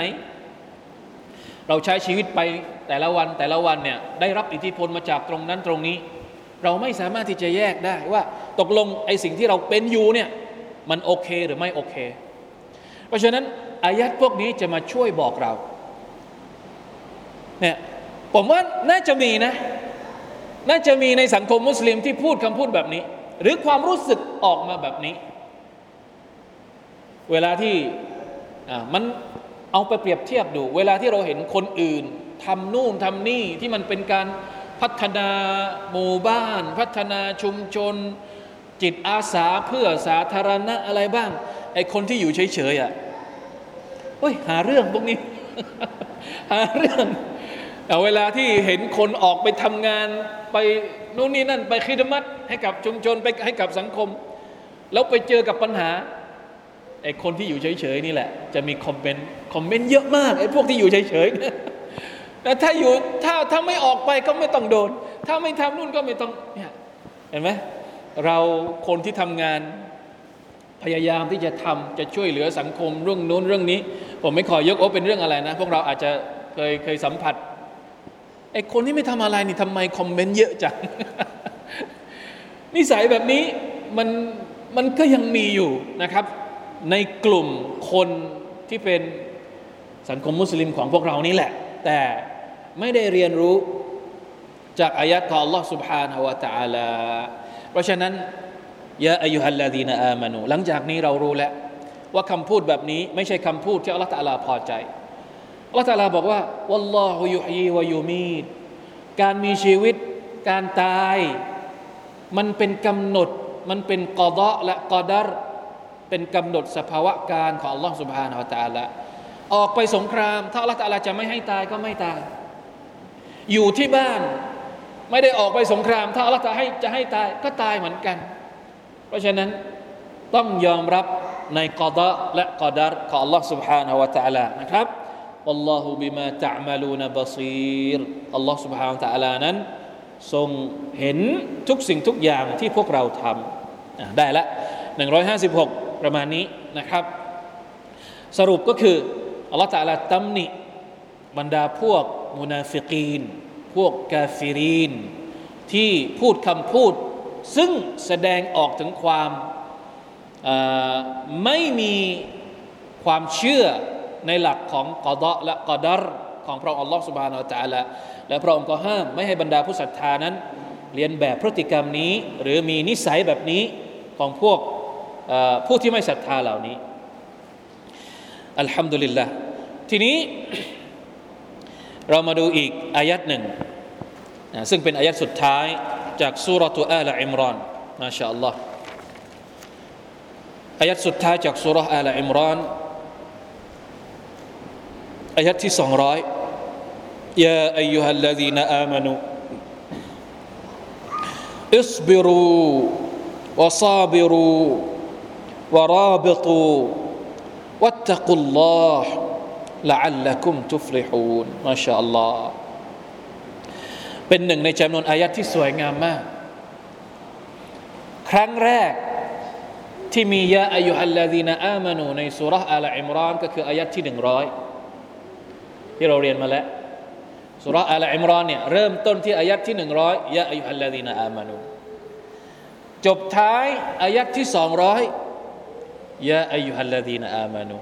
ๆเราใช้ชีวิตไปแต่ละวันแต่ละวันเนี่ยได้รับอิทธิพลมาจากตรงนั้นตรงนี้ เราไม่สามารถที่จะแยกได้ว่าตกลงไอ้สิ่งที่เราเป็นอยู่เนี่ย มันโอเคหรือไม่โอเค เพราะฉะนั้นอายัดพวกนี้จะมาช่วยบอกเราเนี่ยผมว่าน่าจะมีนะ น่าจะมีในสังคมมุสลิมที่พูดคำพูดแบบนี้ หรือความรู้สึกออกมาแบบนี้ เวลาที่มันเอาไปเปรียบเทียบดู เวลาที่เราเห็นคนอื่นทำนู่นทำนี่ที่มันเป็นการพัฒนาหมู่บ้าน พัฒนาชุมชน จิตอาสาเพื่อสาธารณะอะไรบ้าง ไอคนที่อยู่เฉยๆอะเฮ้ยหาเรื่องพวกนี้ หาเรื่องแต่เวลาที่เห็นคนออกไปทำงานไปนู่นนี่นั่น ไปคิดมัดให้กับชุมชนไปให้กับสังคม แล้วไปเจอกับปัญหาไอคนที่อยู่เฉยๆนี่แหละ จะมีคอมเมนต์คอมเมนต์เยอะมากไอพวกที่อยู่เฉยๆแต่ถ้าอยู่ถ้าถ้าไม่ออกไปก็ไม่ต้องโดน ถ้าไม่ทำนู่นก็ไม่ต้องเนี่ยเห็นไหม เราคนที่ทำงานพยายามที่จะทำจะช่วยเหลือสังคมเรื่องนู้นเรื่องนี้ ผมไม่ขอยกโอ้เป็นเรื่องอะไรนะ พวกเราอาจจะเคยเคยสัมผัสไอ้คนที่ไม่ทำอะไรนี่ทำไมคอมเมนต์เยอะจังนิสัยแบบนี้มันมันก็ยังมีอยู่นะครับ ในกลุ่มคนที่เป็นสังคมมุสลิมของพวกเรานี่แหละ แต่ไม่ได้เรียนรู้จากอายัดของ Allah سبحانه และ تعالى เพราะฉะนั้นยาอายุฮัลลาดีนอามานูหลังจากนี้เรารู้แล้ว ว่าคำพูดแบบนี้ไม่ใช่คำพูดที่อัลลอฮฺตะลาพอใจอัลลอฮฺตะลาบอกว่าวัลลอฮุยุฮีวะยูมีดการมีชีวิตการตาย มันเป็นกำหนด มันเป็นกอดะและกอดัรเป็นกำหนดสภาวะการของอัลลอฮฺสุบฮานาอัลตะลาออกไปสงคราม ถ้าอัลลอฮฺตะลาจะไม่ให้ตายก็ไม่ตาย อยู่ที่บ้าน ไม่ได้ออกไปสงคราม ถ้าอัลลอฮฺจะให้จะให้ตายก็ตายเหมือนกันเพราะฉะนั้นต้องยอมรับในกอดะและกอดัรของ Allah سبحانه และ تعالى นะครับ والله بما تعملون بصير Allah سبحانه และ تعالى นั้น ทรงเห็นทุกสิ่งทุกอย่างที่พวกเราทำได้ละ156 ประมาณนี้นะครับ สรุปก็คือ Allah تعالى ตำหนิบรรดาพวกมุนาฟิกีน พวกกาฟิรีน ที่พูดคำพูด ซึ่งแสดงออกถึงความไม่มีความเชื่อในหลักของกอดะและกอดารของพระองค์อัลลอฮฺสุบฮานาอัลลอฮฺและพระองค์ก็ห้ามไม่ให้บรรดาผู้ศรัทธานั้น เรียนแบบพฤติกรรมนี้ หรือมีนิสัยแบบนี้ของพวกผู้ที่ไม่ศรัทธาเหล่านี้อัลฮัมดุลิลละทีนี้ เรามาดูอีกอายัดหนึ่งซึ่งเป็นอายัดสุดท้ายจากสุรทูอาลอิมรอนมาชาอัลลอฮ์อายัดสุดท้ายจากสุรอาลอิมรอนอายัดที่สองร้อยยาอายุฮัลลดีนอามานู ละอัลละกุมตุฟลิฮูนมาชาลลอเป็นหนึ่งในจำนวนอายัดที่สวยงามมาก ครั้งแรกที่มียาอายุฮัลลาดีนาอามานูในสุรษอัลอิมรอนก็คืออายัดที่หนึ่งร้อยที่เราเรียนมาแล้วสุรษอัลอิมรอนเนี่ยเริ่มต้นที่อายัดที่หนึ่งร้อยยาอายุฮัลลาดีนาอามานูจบท้ายอายัดที่สองร้อยยาอายุฮัลลาดีนาอามานู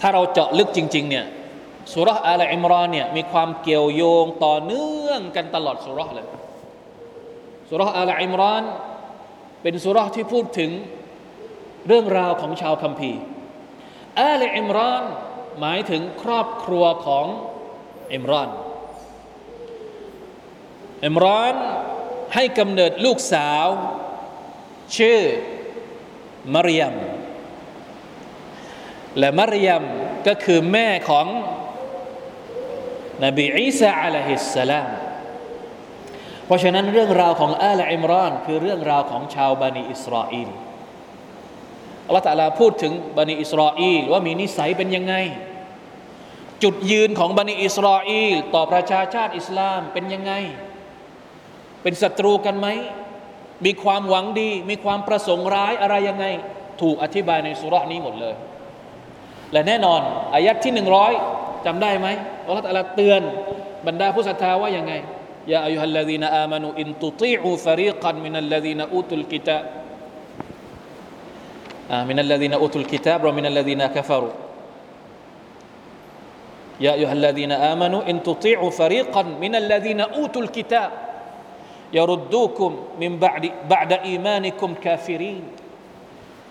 ถ้าเราเจาะลึกจริงๆเนี่ยสุราอัลอิมรอนเนี่ยมีความเกี่ยวโยงต่อเนื่องกันตลอดสุราเลยสุราอัลอิมรอนเป็นสุราที่พูดถึงเรื่องราวของชาวคัมภีร์อาลอิมรอนหมายถึงครอบครัวของอิมรอนอิมรอนให้กำเนิดลูกสาว ชื่อมารยม และมารยมก็คือแม่ของนบีอีสาอะลัยฮิสสลามเพราะฉะนั้นเรื่องราวของอาลอิมรอน คือเรื่องราวของชาวบันิอิสราเอลอัลลอฮฺตะลาพูดถึงบันิอิสราเอลว่ามีนิสัยเป็นยังไง จุดยืนของบันิอิสราเอลต่อประชาชาติอิสลามเป็นยังไง เป็นศัตรูกันไหม มีความหวังดี มีความประสงค์ร้ายอะไรยังไง ถูกอธิบายในสุรานี้หมดเลย และแน่นอนอายัดที่หนึ่งร้อยจำได้ไหมอัลลอฮฺตะลาเตือนบรรดาผู้ศรัทธาว่ายังไงยาอายุฮัลลดีนอามานุอินตุติอูฟรีกันมินัลลดีนอูตุลกิตา من الذين أوتوا الكتاب ومن الذين كفروا يا أيها الذين آمنوا إن تطيعوا فريقا من الذين أوتوا الكتاب يردوكم من بعد بعد إيمانكم كافرين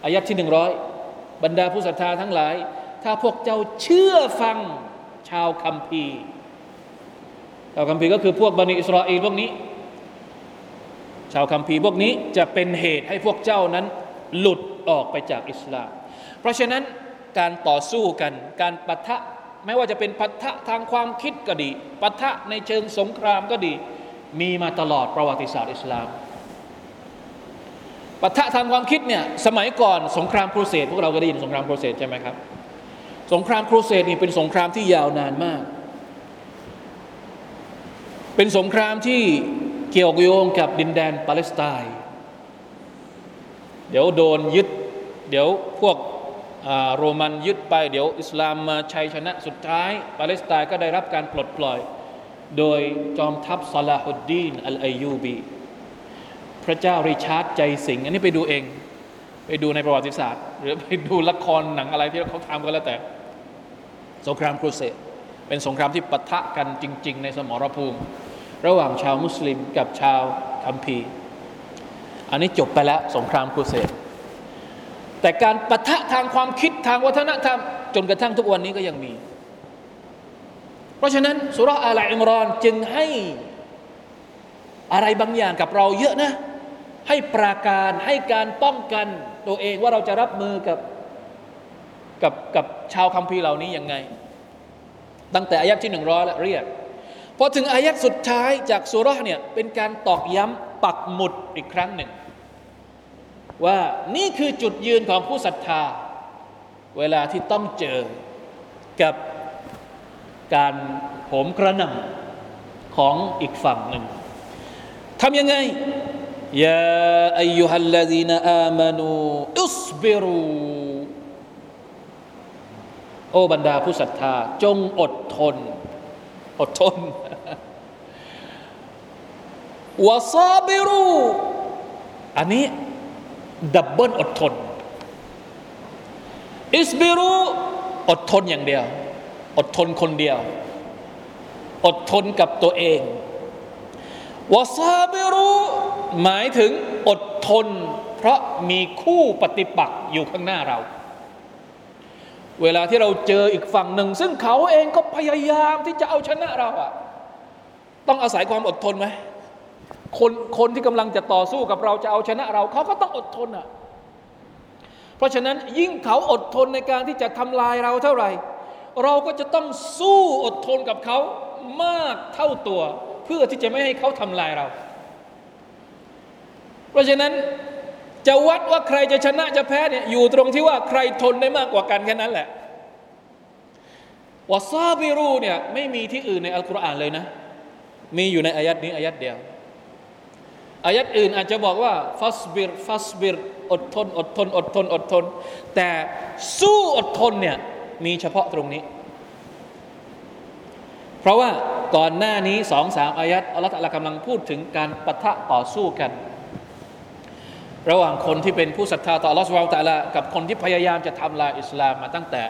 อายะที่หนึ่งร้อยบรรดาผู้ศรัทธาทั้งหลาย ถ้าพวกเจ้าเชื่อฟังชาวคัมภีร์ชาวคัมภีร์ก็คือพวกบันิอิสราเอลพวกนี้ ชาวคัมภีร์พวกนี้จะเป็นเหตุให้พวกเจ้านั้นหลุดออกไปจากอิสลาม เพราะฉะนั้นการต่อสู้กัน การปะทะไม่ว่าจะเป็นปะทะทางความคิดก็ดีปะทะในเชิงสงครามก็ดี มีมาตลอดประวัติศาสตร์อิสลามปะทะทางความคิดเนี่ยสมัยก่อนสงครามครูเสดพวกเราก็ได้ยินสงครามครูเสดใช่ไหมครับ สงครามครูเสดนี่เป็นสงครามที่ยาวนานมาก เป็นสงครามที่เกี่ยวโยงกับดินแดนปาเลสไตน์ เดี๋ยวโดนยึด เดี๋ยวพวกโรมันยึดไป เดี๋ยวอิสลามมาชัยชนะสุดท้าย ปาเลสไตน์ก็ได้รับการปลดปล่อย โดยจอมทัพซาลาฮุดดีน อัลอายูบี พระเจ้าริชาร์ดใจสิงห์ อันนี้ไปดูเอง ไปดูในประวัติศาสตร์ หรือไปดูละครหนังอะไรที่เขาทำก็แล้วแต่ สงครามครูเสดเป็นสงครามที่ปะทะกันจริง ๆ ในสมรภูมิ ระหว่างชาวมุสลิมกับชาวคัมภีร์ อันนี้จบไปแล้วสงครามครูเสดแต่การปะทะทางความคิดทางวัฒนธรรม จนกระทั่งทุกวันนี้ก็ยังมี เพราะฉะนั้นสุรอาลอิมรอนจึงให้อะไรบางอย่างกับเราเยอะนะ ให้ปราการให้การป้องกันตัวเองว่าเราจะรับมือกับกับกับชาวคัมภีร์เหล่านี้ยังไง ตั้งแต่อายัดที่หนึ่งร้อยแล้วเรียกพอถึงอายัดสุดท้ายจากสุรเนี่ยเป็นการตอกย้ำปักหมุดอีกครั้งหนึ่ง ว่านี่คือจุดยืนของผู้ศรัทธา เวลาที่ต้องเจอกับการโหมกระหน่ำของอีกฝั่งหนึ่งทำยังไง ยาอายุฮัลลดีนอามานูอุสบิรูโอ้บรรดาผู้ศรัทธา จงอดทน อดทนวาซาบิรูอันนี้ดับเบิลอดทน อิสบิรูอดทนอย่างเดียว อดทนคนเดียว อดทนกับตัวเอง วาซาบิรูหมายถึงอดทน เพราะมีคู่ปฏิปักษ์อยู่ข้างหน้าเรา เวลาที่เราเจออีกฝั่งหนึ่ง ซึ่งเขาเองก็พยายามที่จะเอาชนะเราอะต้องอาศัยความอดทนไหมคนคนที่กำลังจะต่อสู้กับเราจะเอาชนะเราเขาก็ต้องอดทนอะเพราะฉะนั้นยิ่งเขาอดทนในการที่จะทำลายเราเท่าไหร่ เราก็จะต้องสู้อดทนกับเขามากเท่าตัว เพื่อที่จะไม่ให้เขาทำลายเรา เพราะฉะนั้นจะวัดว่าใครจะชนะจะแพ้เนี่ยอยู่ตรงที่ว่าใครทนได้มากกว่ากันแค่นั้นแหละวาซาบิรูเนี่ยไม่มีที่อื่นในอัลกุรอานเลยนะ มีอยู่ในอายัดนี้อายัดเดียวอายัดอื่นอาจจะบอกว่าฟัสบิรฟัสบิรอดทน อดทน อดทน อดทน แต่สู้อดทนเนี่ยมีเฉพาะตรงนี้ เพราะว่าก่อนหน้านี้สองสามอายัดอัลลอฮฺกำลังพูดถึงการปะทะต่อสู้กัน ระหว่างคนที่เป็นผู้ศรัทธาต่ออัลลอฮฺสุบตะลากับคนที่พยายามจะทำลายอิสลามมาตั้งแต่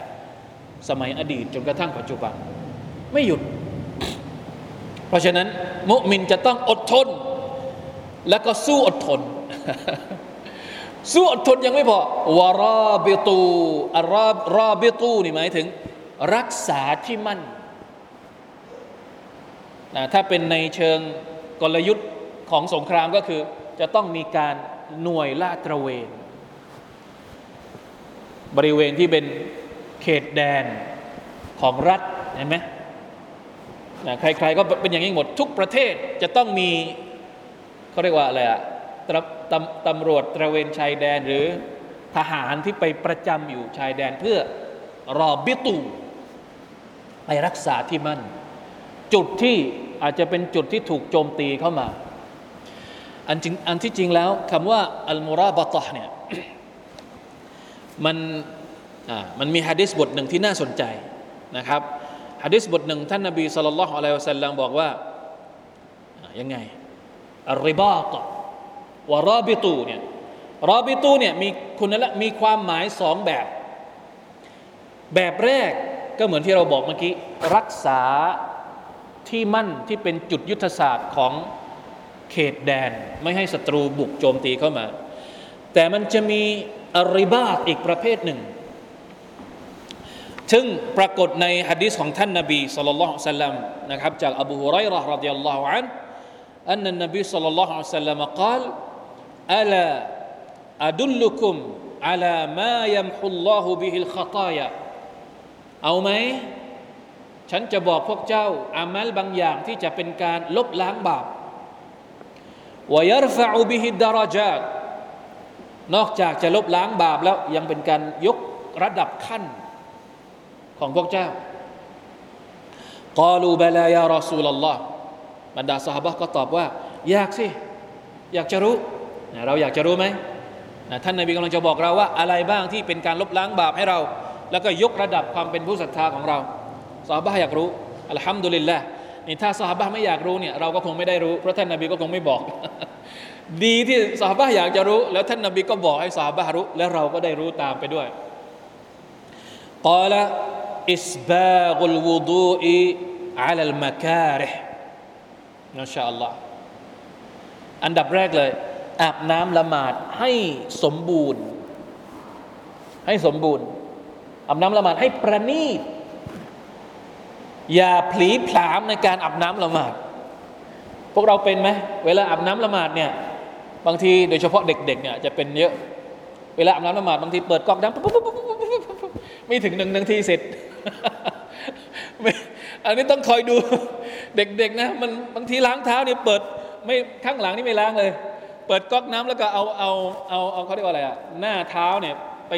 สมัยอดีตจนกระทั่งปัจจุบัน ไม่หยุด เพราะฉะนั้น มุมินจะต้องอดทน แล้วก็สู้อดทน สู้อดทนยังไม่พอวาราบิตูอารอบรอบิตูนี่หมายถึง รักษาที่มั่น นะถ้าเป็นในเชิงกลยุทธ์ของสงครามก็คือ จะต้องมีการหน่วยลาดตระเวน บริเวณที่เป็นเขตแดนของรัฐเห็นไหมนะใครๆก็เป็นอย่างนี้หมดทุกประเทศจะต้องมีเขาเรียกว่าอะไรอะตำตำตำรวจตระเวนชายแดนหรือทหารที่ไปประจำอยู่ชายแดนเพื่อรอบิตูไปรักษาที่มั่น จุดที่ อาจจะเป็นจุดที่ถูกโจมตีเข้ามา อันจริงอันที่จริงแล้วคำว่าอัลมุราบะตะเนี่ยมันมันมีฮะดิษบทหนึ่งที่น่าสนใจนะครับฮะดิษบทหนึ่งท่านนบีสุลต่านละฮ์อะลัยฮิวะสัลลัมบอกว่ายังไงอัลริบาตะวารอบิตูเนี่ยรอบิตูเนี่ยมีคุณละมีความหมายสองแบบ แบบแรกก็เหมือนที่เราบอกเมื่อกี้ รักษา ที่มั่นที่เป็นจุดยุทธศาสตร์ของเขตแดน ไม่ให้ศัตรูบุกโจมตีเข้ามา แต่มันจะมีอริบาตอีกประเภทหนึ่ง ซึ่งปรากฏในฮะดีษของท่านนบีสุลต่านสัลลัมนะครับจากอบูฮุไรร์รดิยัลลอฮุอันอันนั้นนบีสุลต่านสัลลัมกล่าว ألا أدلكم على ما يمحو الله به الخطايا เอาไหม ฉันจะบอกพวกเจ้าอามัลบางอย่างที่จะเป็นการลบล้างบาปวยรฟะอุบิฮิดารจาตนอกจากจะลบล้างบาปแล้วยังเป็นการยกระดับขั้นของพวกเจ้ากาลูบลายารอซูลลลอฮ์บรรดาสหบก็ตอบว่า อยากสิ อยากจะรู้ เราอยากจะรู้ไหมท่านนบีกำลังจะบอกเราว่า อะไรบ้างที่เป็นการลบล้างบาปให้เรา แล้วก็ยกระดับความเป็นผู้ศรัทธาของเรา สาบะอยากรู้อัลฮัมดุลิลละนี่ถ้าสาบะไม่อยากรู้เนี่ยเราก็คงไม่ได้รู้ เพราะท่านนบีก็คงไม่บอก ดีที่สาบะอยากจะรู้ แล้วท่านนบีก็บอกให้สาบะรู้ แล้วเราก็ได้รู้ตามไปด้วยกล่าอิสบากุลวูดูอีอัลลมะคาริห์นะชาอัลลอฮ์อันดับแรกเลยอาบน้ำละหมาดให้สมบูรณ์ ให้สมบูรณ์อาบน้ำละหมาดให้ประณีต อย่าผลีผลามในการอาบน้ำละหมาด พวกเราเป็นไหมเวลาอาบน้ำละหมาดเนี่ยบางทีโดยเฉพาะเด็กๆเนี่ยจะเป็นเยอะ เวลาอาบน้ำละหมาดบางทีเปิดก๊อกน้ำปุ๊บไม่ถึงหนึ่งนาทีเสร็จอันนี้ต้องคอยดูเด็กๆนะมันบางทีล้างเท้าเนี่ยเปิดไม่ข้างหลังนี่ไม่ล้างเลย เปิดก๊อกน้ำแล้วก็เอาเอาเอาเอาเขาเรียกว่าอะไรอะหน้าเท้าเนี่ยไป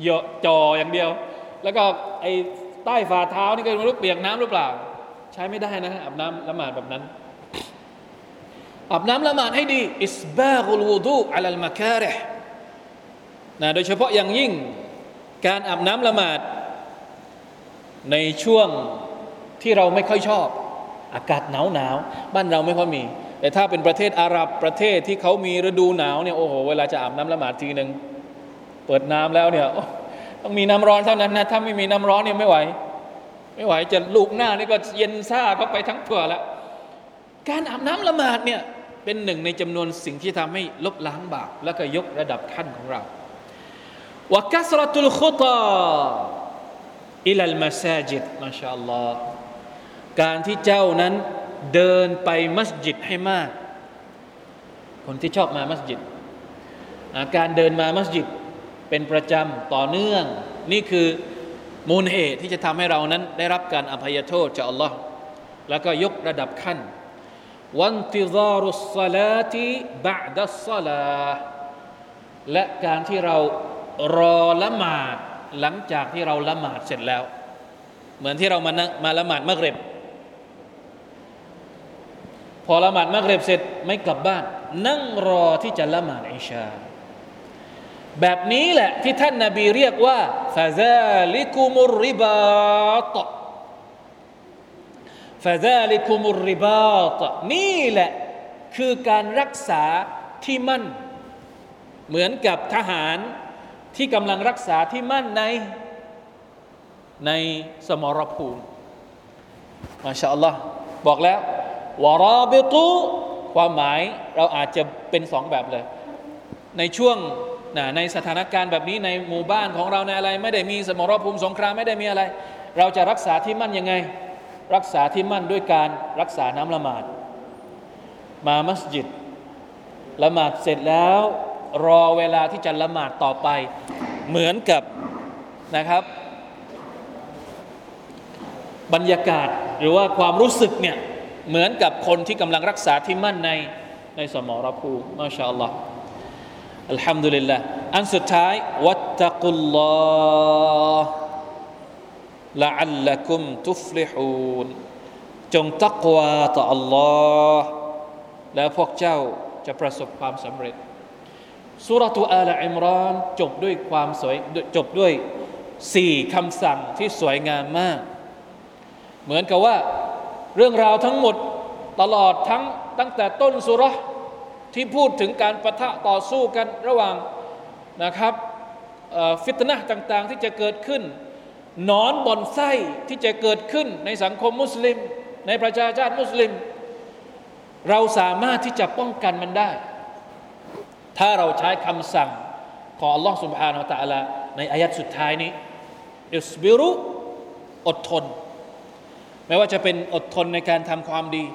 เหยาะจออย่างเดียว แล้วก็ไอ ใต้ฝ่าเท้านี่ก็ไม่รู้เปียกน้ำหรือเปล่า ใช้ไม่ได้นะอาบน้ำละหมาดแบบนั้นอาบน้ำละหมาดให้ดีอิสบากุลวูดูอัลลมะคาเรนะโดยเฉพาะอย่างยิ่งการอาบน้ำละหมาด ในช่วงที่เราไม่ค่อยชอบ อากาศหนาวหนาวบ้านเราไม่ค่อยมี แต่ถ้าเป็นประเทศอาหรับประเทศที่เขามีฤดูหนาวเนี่ยโอ้โหเวลาจะอาบน้ำละหมาดทีหนึ่งเปิดน้ำแล้วเนี่ย ต้องมีน้ำร้อนเท่านั้นนะถ้าไม่มีน้ำร้อนเนี่ยไม่ไหว ไม่ไหวจะลูกหน้านี่ก็เย็นซ่าเข้าไปทั้งตัวแล้วการอาบน้ำละหมาดเนี่ยเป็นหนึ่งในจำนวนสิ่งที่ทำให้ลบล้างบาปแล้วก็ยกระดับขั้นของเราวกัสรตุลขุตาอิลัลมาซาจิดมาชาอัลลอฮ์การที่เจ้านั้นเดินไปมัสยิดให้มาก คนที่ชอบมามัสยิด การเดินมามัสยิด เป็นประจำต่อเนื่อง นี่คือมูลเหตุที่จะทำให้เรานั้นได้รับการอภัยโทษจากอัลลอฮ์แล้วก็ยกระดับขั้นวันติซารุสซาลาติบะดัสซาลาและการที่เรารอละหมาดหลังจากที่เราละหมาดเสร็จแล้ว เหมือนที่เรามามาละหมาดมักเร็บพอละหมาดมักเร็บเสร็จไม่กลับบ้าน นั่งรอที่จะละหมาดอิชา แบบนี้แหละที่ท่านนาบีเรียกว่าฟาซาลิกุมุริบาตฟาซาลิคุมุริบาตนี่แหละคือการรักษาที่มั่น เหมือนกับทหารที่กำลังรักษาที่มั่นในในสมรภูมิมาชาอัลลอฮ์บอกแล้ววาราบิตุความหมายเราอาจจะเป็นสองแบบเลย ในช่วง ในสถานการณ์แบบนี้ในหมู่บ้านของเราในอะไร ไม่ได้มีสมรภูมิสงครามไม่ได้มีอะไร เราจะรักษาที่มั่นยังไง รักษาที่มั่นด้วยการรักษาน้ำละหมาด มามัสยิดละหมาดเสร็จแล้วรอเวลาที่จะละหมาดต่อไป เหมือนกับนะครับ บรรยากาศหรือว่าความรู้สึกเนี่ยเหมือนกับคนที่กำลังรักษาที่มั่นในในสมรภูมิมาชาอัลลอฮ์ อัลฮัมดุลิลละอันสุดท้าย วัตตะกุลลอฮ์ละอัลลักุมตุฟลิฮูนจงตักวาต่อ Allah แล้วพวกเจ้าจะประสบความสำเร็จสุรทูอาลอิมรอนจบด้วยความสวยจบด้วยสี่คำสั่งที่สวยงามมาก เหมือนกับว่าเรื่องราวทั้งหมดตลอดทั้งตั้งแต่ต้นสุร ที่พูดถึงการประทะต่อสู้กันระหว่างนะครับฟิตนะต่างๆ ที่จะเกิดขึ้นนอนบ่อนไส้ที่จะเกิดขึ้นในสังคมมุสลิม ในประชาชาติมุสลิม เราสามารถที่จะป้องกันมันได้ ถ้าเราใช้คำสั่งของ Allah سبحانه และ تعالى ในอายัดสุดท้ายนี้อิสบิรุอดทนไม่ว่าจะเป็นอดทนในการทำความดี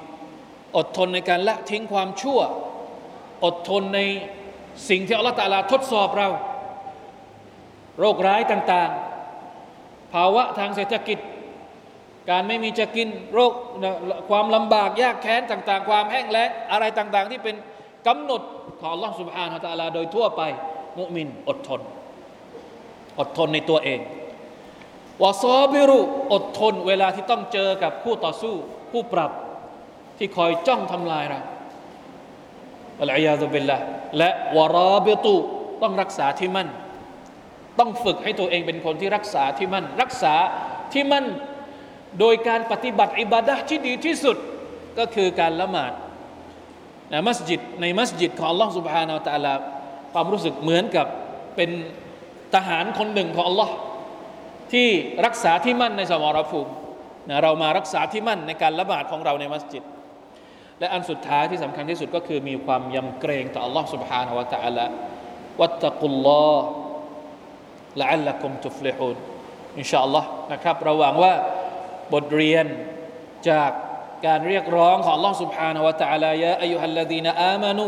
อดทนในการละทิ้งความชั่ว อดทนในสิ่งที่อัลลอฮฺตาลาทดสอบเรา โรคร้ายต่างๆ ภาวะทางเศรษฐกิจ การไม่มีจะกินโรคความลำบากยากแค้นต่างๆ ความแห้งแล้งอะไรต่างๆ ที่เป็นกำหนดของอัลลอฮฺสุบฮานาอัลลอฮฺโดยทั่วไป มุมินอดทน อดทนในตัวเองวาซอบิรุอดทนเวลาที่ต้องเจอกับผู้ต่อสู้ ผู้ปรับที่คอยจ้องทำลายเรา อัลอยาซุบิลละและวาราบิตุต้องรักษาที่มั่น ต้องฝึกให้ตัวเองเป็นคนที่รักษาที่มั่น รักษาที่มั่น โดยการปฏิบัติอิบาดะที่ดีที่สุดก็คือการละหมาดนะมัสยิดในมัสยิดของ Allah سبحانه และ تعالى ความรู้สึกเหมือนกับเป็นทหารคนหนึ่งของ Allah ที่รักษาที่มั่นในสมรภูมินะเรามารักษาที่มั่นในการละหมาดของเราในมัสยิด และอันสุดท้ายที่สำคัญที่สุดก็คือมีความยำเกรงต่อ Allah سبحانه และ تعالى วัตตะกุลลอฮ์ละอัลละกุมตุฟลิฮูนอินชาอัลลอฮ์นะครับระหว่างว่าบทเรียนจากการเรียกร้องของ Allah سبحانه และ تعالى ยะอายุฮัลลดีนอามานู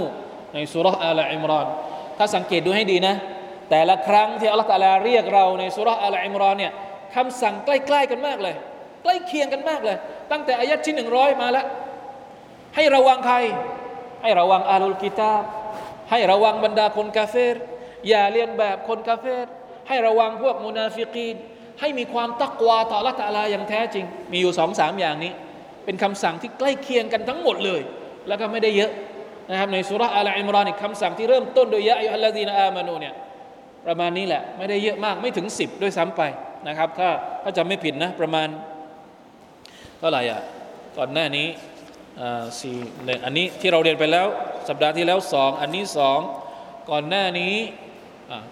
ในสุรษอัลอิมรอนถ้าสังเกตดูให้ดีนะแต่ละครั้งที่อัลลอฮฺตาลาเรียกเราในสุรษอัลอิมรอนเนี่ยคำสั่งใกล้ๆกันมากเลย ใกล้เคียงกันมากเลย ตั้งแต่อายัดที่หนึ่งร้อยมาแล้ว ให้ระวังใคร ให้ระวังอาลุลกิตาบให้ระวังบรรดาคนกาเฟรอย่าเลียนแบบคนกาเฟรให้ระวังพวกมุนาฟิกีนให้มีความตักวาต่อละตาลาอย่างแท้จริง มีอยู่สองสามอย่างนี้ เป็นคำสั่งที่ใกล้เคียงกันทั้งหมดเลย แล้วก็ไม่ได้เยอะนะครับในสุรษอัลอิมรอนอีกคำสั่งที่เริ่มต้นโดยยะอัยฮัลลาดีนอามานูเนี่ยประมาณนี้แหละไม่ได้เยอะมากไม่ถึงสิบด้วยซ้ำไปนะครับ ถ้าถ้าจำไม่ผิดนะประมาณเท่าไหร่อะก่อนหน้านี้ สี่หนึ่งอันนี้ที่เราเรียนไปแล้ว สัปดาห์ที่แล้วสองอันนี้สองก่อนหน้านี้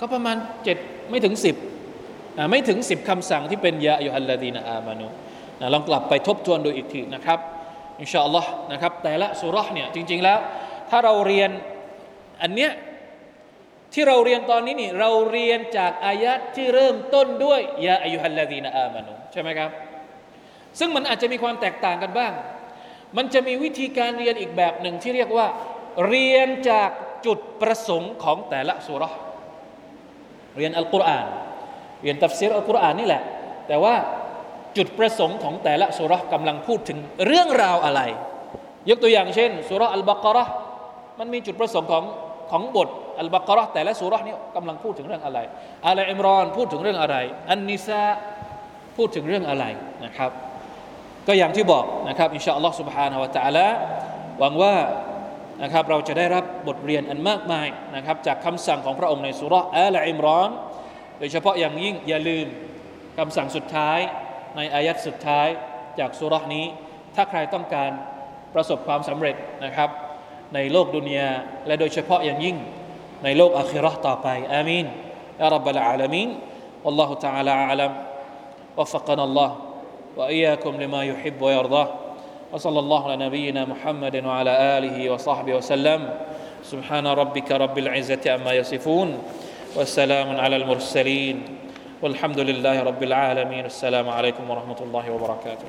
ก็ประมาณเจ็ดไม่ถึงสิบไม่ถึงสิบคำสั่งที่เป็นยาอยู่ฮัลลาดีนอามานุลองกลับไปทบทวนดูอีกทีนะครับอินชาอัลลอฮ์นะครับแต่ละสุรษเนี่ยจริง ๆแล้ว ถ้าเราเรียนอันเนี้ยที่เราเรียนตอนนี้นี่เราเรียนจากอายัดที่เริ่มต้นด้วยยาอายุฮัลลาดีนอามานุใช่ไหมครับ ซึ่งมันอาจจะมีความแตกต่างกันบ้าง มันจะมีวิธีการเรียนอีกแบบหนึ่งที่เรียกว่า เรียนจากจุดประสงค์ของแต่ละสุรเรียนอัลกุรอาน เรียนตัฟซีรอัลกุรอานนี่แหละ แต่ว่าจุดประสงค์ของแต่ละสูเราะฮ์กำลังพูดถึงเรื่องราวอะไร ยกตัวอย่างเช่นสูเราะฮ์อัลบากอเราะฮ์มันมีจุดประสงค์ของของบทอัลบากอเราะฮ์แต่ละสูเราะฮ์นี้กำลังพูดถึงเรื่องอะไรอาลิอิมรอนพูดถึงเรื่องอะไร อันนิซาอ์พูดถึงเรื่องอะไรนะครับ ก็อย่างที่บอกนะครับอินชาอัลลอฮ์ سبحانه และ تعالى หวังว่านะครับเราจะได้รับบทเรียนอันมากมายนะครับจากคำสั่งของพระองค์ในสุรษอัลอิมรอน โดยเฉพาะอย่างยิ่งอย่าลืมคำสั่งสุดท้ายในอายัดสุดท้ายจากสุรษนี้ ถ้าใครต้องการประสบความสำเร็จนะครับ ในโลกดุนยาและโดยเฉพาะอย่างยิ่งในโลกอัครอต่อไปอามีนอัลลอฮฺบะลาอัลามีนอัลลอฮฺ تعالى أعلم وفقنا الله وإياكم لما يحب ويرضاه. وصلى الله على نبينا محمد وعلى آله وصحبه وسلم. سبحان ربك رب العزة عما يصفون. والسلام على المرسلين. والحمد لله رب العالمين. السلام عليكم ورحمة الله وبركاته.